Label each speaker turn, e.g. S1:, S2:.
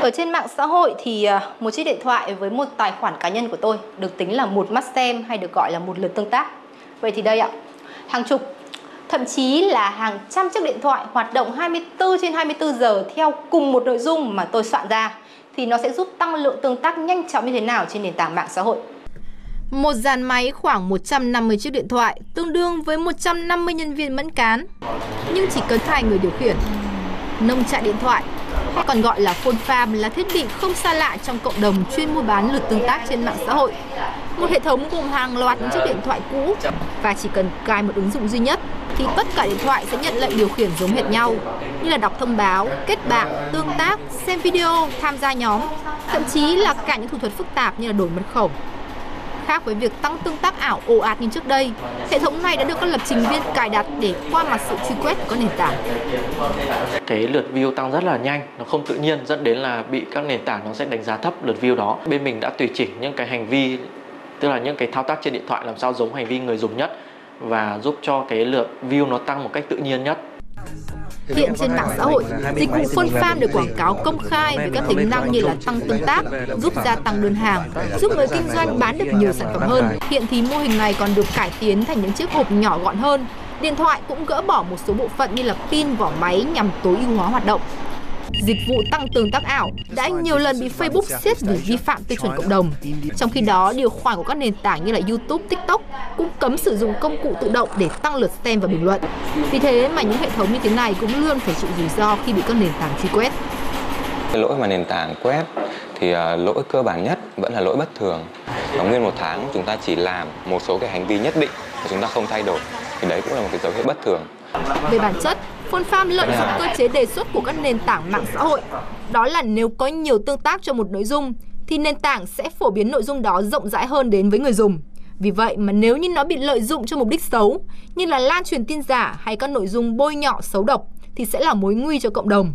S1: Ở trên mạng xã hội thì à, một chiếc điện thoại với một tài khoản cá nhân của tôi được tính là một mắt xem hay được gọi là một lượt tương tác. Vậy thì đây ạ, hàng chục, thậm chí là hàng trăm chiếc điện thoại hoạt động 24 trên 24 giờ theo cùng một nội dung mà tôi soạn ra thì nó sẽ giúp tăng lượng tương tác nhanh chóng như thế nào trên nền tảng mạng xã hội. Một dàn máy khoảng 150 chiếc điện thoại, tương đương với 150 nhân viên mẫn cán. Nhưng chỉ cần hai người điều khiển. Nông trại điện thoại còn gọi là phone farm là thiết bị không xa lạ trong cộng đồng chuyên mua bán lượt tương tác trên mạng xã hội. Một hệ thống gồm hàng loạt những chiếc điện thoại cũ và chỉ cần cài một ứng dụng duy nhất thì tất cả điện thoại sẽ nhận lệnh điều khiển giống hệt nhau như là đọc thông báo, kết bạn, tương tác, xem video, tham gia nhóm, thậm chí là cả những thủ thuật phức tạp như là đổi mật khẩu khác với việc tăng tương tác ảo ồ ạt như trước đây. Hệ thống này đã được các lập trình viên cài đặt để qua mặt sự truy quét của nền tảng.
S2: Cái lượt view tăng rất là nhanh, nó không tự nhiên dẫn đến là bị các nền tảng nó sẽ đánh giá thấp lượt view đó. Bên mình đã tùy chỉnh những cái hành vi tức là những cái thao tác trên điện thoại làm sao giống hành vi người dùng nhất và giúp cho cái lượt view nó tăng một cách tự nhiên nhất.
S1: Hiện trên mạng xã hội, dịch vụ phone farm được quảng cáo công khai với các tính năng như là tăng tương tác, giúp gia tăng đơn hàng, giúp người kinh doanh bán được nhiều sản phẩm hơn. Hiện thì mô hình này còn được cải tiến thành những chiếc hộp nhỏ gọn hơn. Điện thoại cũng gỡ bỏ một số bộ phận như là pin vỏ máy nhằm tối ưu hóa hoạt động. Dịch vụ tăng tương tác ảo đã nhiều lần bị Facebook xét vì vi phạm tiêu chuẩn cộng đồng. Trong khi đó, điều khoản của các nền tảng như là YouTube, TikTok cũng cấm sử dụng công cụ tự động để tăng lượt xem và bình luận. Vì thế mà những hệ thống như thế này cũng luôn phải chịu rủi ro khi bị các nền tảng truy quét.
S3: Lỗi mà nền tảng quét thì uh, lỗi cơ bản nhất vẫn là lỗi bất thường. Và nguyên một tháng chúng ta chỉ làm một số cái hành vi nhất định và chúng ta không thay đổi thì đấy cũng là một cái dấu hiệu bất thường.
S1: Về bản chất, Phone Farm lợi dụng cơ chế đề xuất của các nền tảng mạng xã hội. Đó là nếu có nhiều tương tác cho một nội dung, thì nền tảng sẽ phổ biến nội dung đó rộng rãi hơn đến với người dùng. Vì vậy mà nếu như nó bị lợi dụng cho mục đích xấu, như là lan truyền tin giả hay các nội dung bôi nhọ xấu độc, thì sẽ là mối nguy cho cộng đồng.